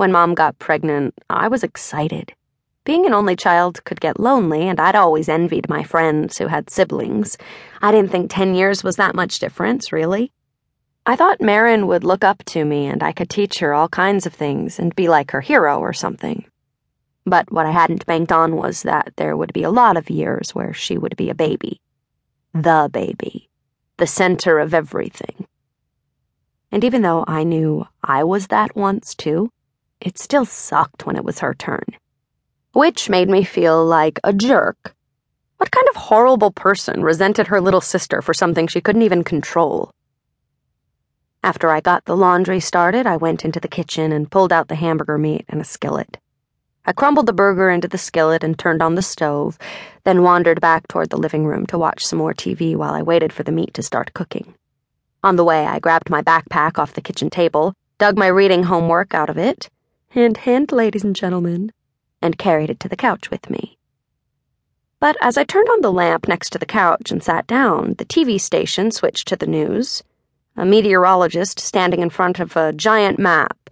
When mom got pregnant, I was excited. Being an only child could get lonely, and I'd always envied my friends who had siblings. I didn't think 10 years was that much difference, really. I thought Marin would look up to me and I could teach her all kinds of things and be like her hero or something. But what I hadn't banked on was that there would be a lot of years where she would be a baby. The baby. The center of everything. And even though I knew I was that once too, it still sucked when it was her turn which made me feel like a jerk. What kind of horrible person resented her little sister for something she couldn't even control? After I got the laundry started, I went into the kitchen and pulled out the hamburger meat and a skillet. I crumbled the burger into the skillet and turned on the stove, then wandered back toward the living room to watch some more TV while I waited for the meat to start cooking. On the way, I grabbed my backpack off the kitchen table, dug my reading homework out of it. Hint, hand, ladies and gentlemen and carried it to the couch with me. But as I turned on the lamp next to the couch and sat down, the TV station switched to the news. A meteorologist standing in front of a giant map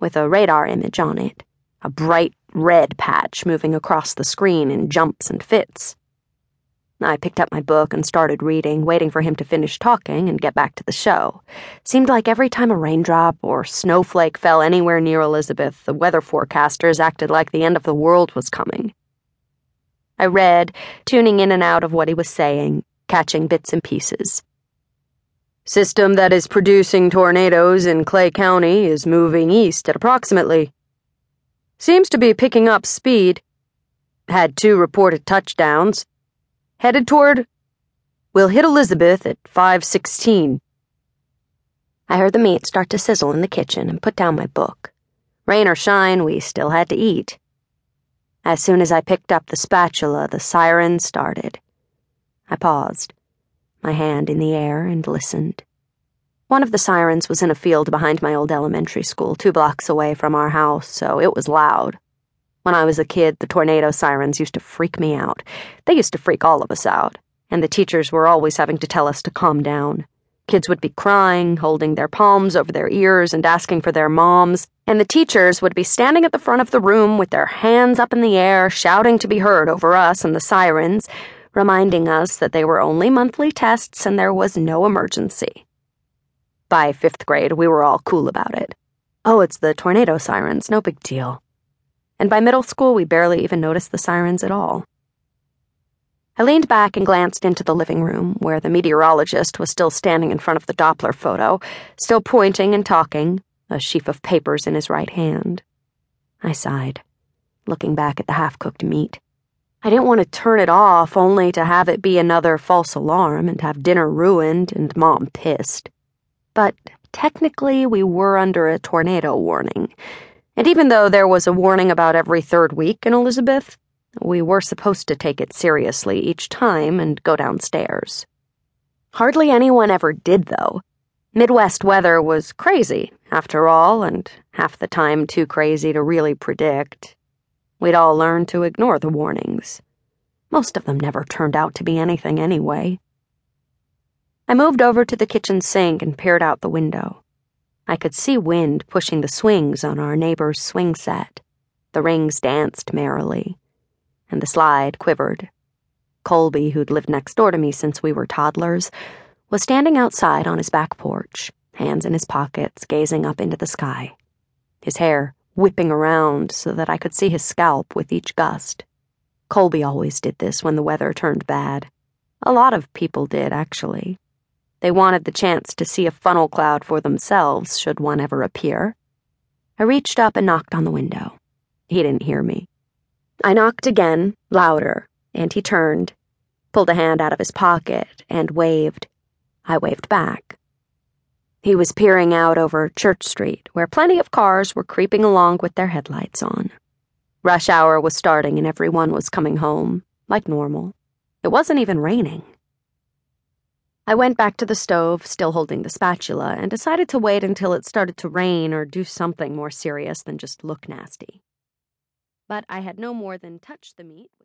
with a radar image on it, a bright red patch moving across the screen in jumps and fits. I picked up my book and started reading, waiting for him to finish talking and get back to the show. Seemed like every time a raindrop or snowflake fell anywhere near Elizabeth, the weather forecasters acted like the end of the world was coming. I read, tuning in and out of what he was saying, catching bits and pieces. System that is producing tornadoes in Clay County is moving east at approximately. Seems to be picking up speed. Had two reported touchdowns headed toward. We'll hit Elizabeth at 516. I heard the meat start to sizzle in the kitchen and put down my book. Rain or shine, we still had to eat. As soon as I picked up the spatula, the siren started. I paused, my hand in the air, and listened. One of the sirens was in a field behind my old elementary school, two blocks away from our house, so it was loud. When I was a kid, the tornado sirens used to freak me out. They used to freak all of us out, and the teachers were always having to tell us to calm down. Kids would be crying, holding their palms over their ears and asking for their moms, and the teachers would be standing at the front of the room with their hands up in the air, shouting to be heard over us and the sirens, reminding us that they were only monthly tests and there was no emergency. By fifth grade, we were all cool about it. Oh, it's the tornado sirens, no big deal and by middle school, we barely even noticed the sirens at all. I leaned back and glanced into the living room, where the meteorologist was still standing in front of the Doppler photo, still pointing and talking, a sheaf of papers in his right hand. I sighed, looking back at the half cooked meat. I didn't want to turn it off only to have it be another false alarm and have dinner ruined and mom pissed. But technically, we were under a tornado warning and even though there was a warning about every third week in Elizabeth, we were supposed to take it seriously each time and go downstairs. Hardly anyone ever did, though. Midwest weather was crazy, after all, and half the time too crazy to really predict. We'd all learned to ignore the warnings. Most of them never turned out to be anything anyway. I moved over to the kitchen sink and peered out the window. I could see wind pushing the swings on our neighbor's swing set. The rings danced merrily, and the slide quivered. Colby, who'd lived next door to me since we were toddlers, was standing outside on his back porch, hands in his pockets, gazing up into the sky. His hair whipping around so that I could see his scalp with each gust. Colby always did this when the weather turned bad. A lot of people did, actually. They wanted the chance to see a funnel cloud for themselves, should one ever appear. I reached up and knocked on the window. He didn't hear me. I knocked again, louder, and he turned, pulled a hand out of his pocket, and waved. I waved back. He was peering out over Church Street, where plenty of cars were creeping along with their headlights on. Rush hour was starting and everyone was coming home, like normal. It wasn't even raining. I went back to the stove, still holding the spatula, and decided to wait until it started to rain or do something more serious than just look nasty. But I had no more than touched the meat.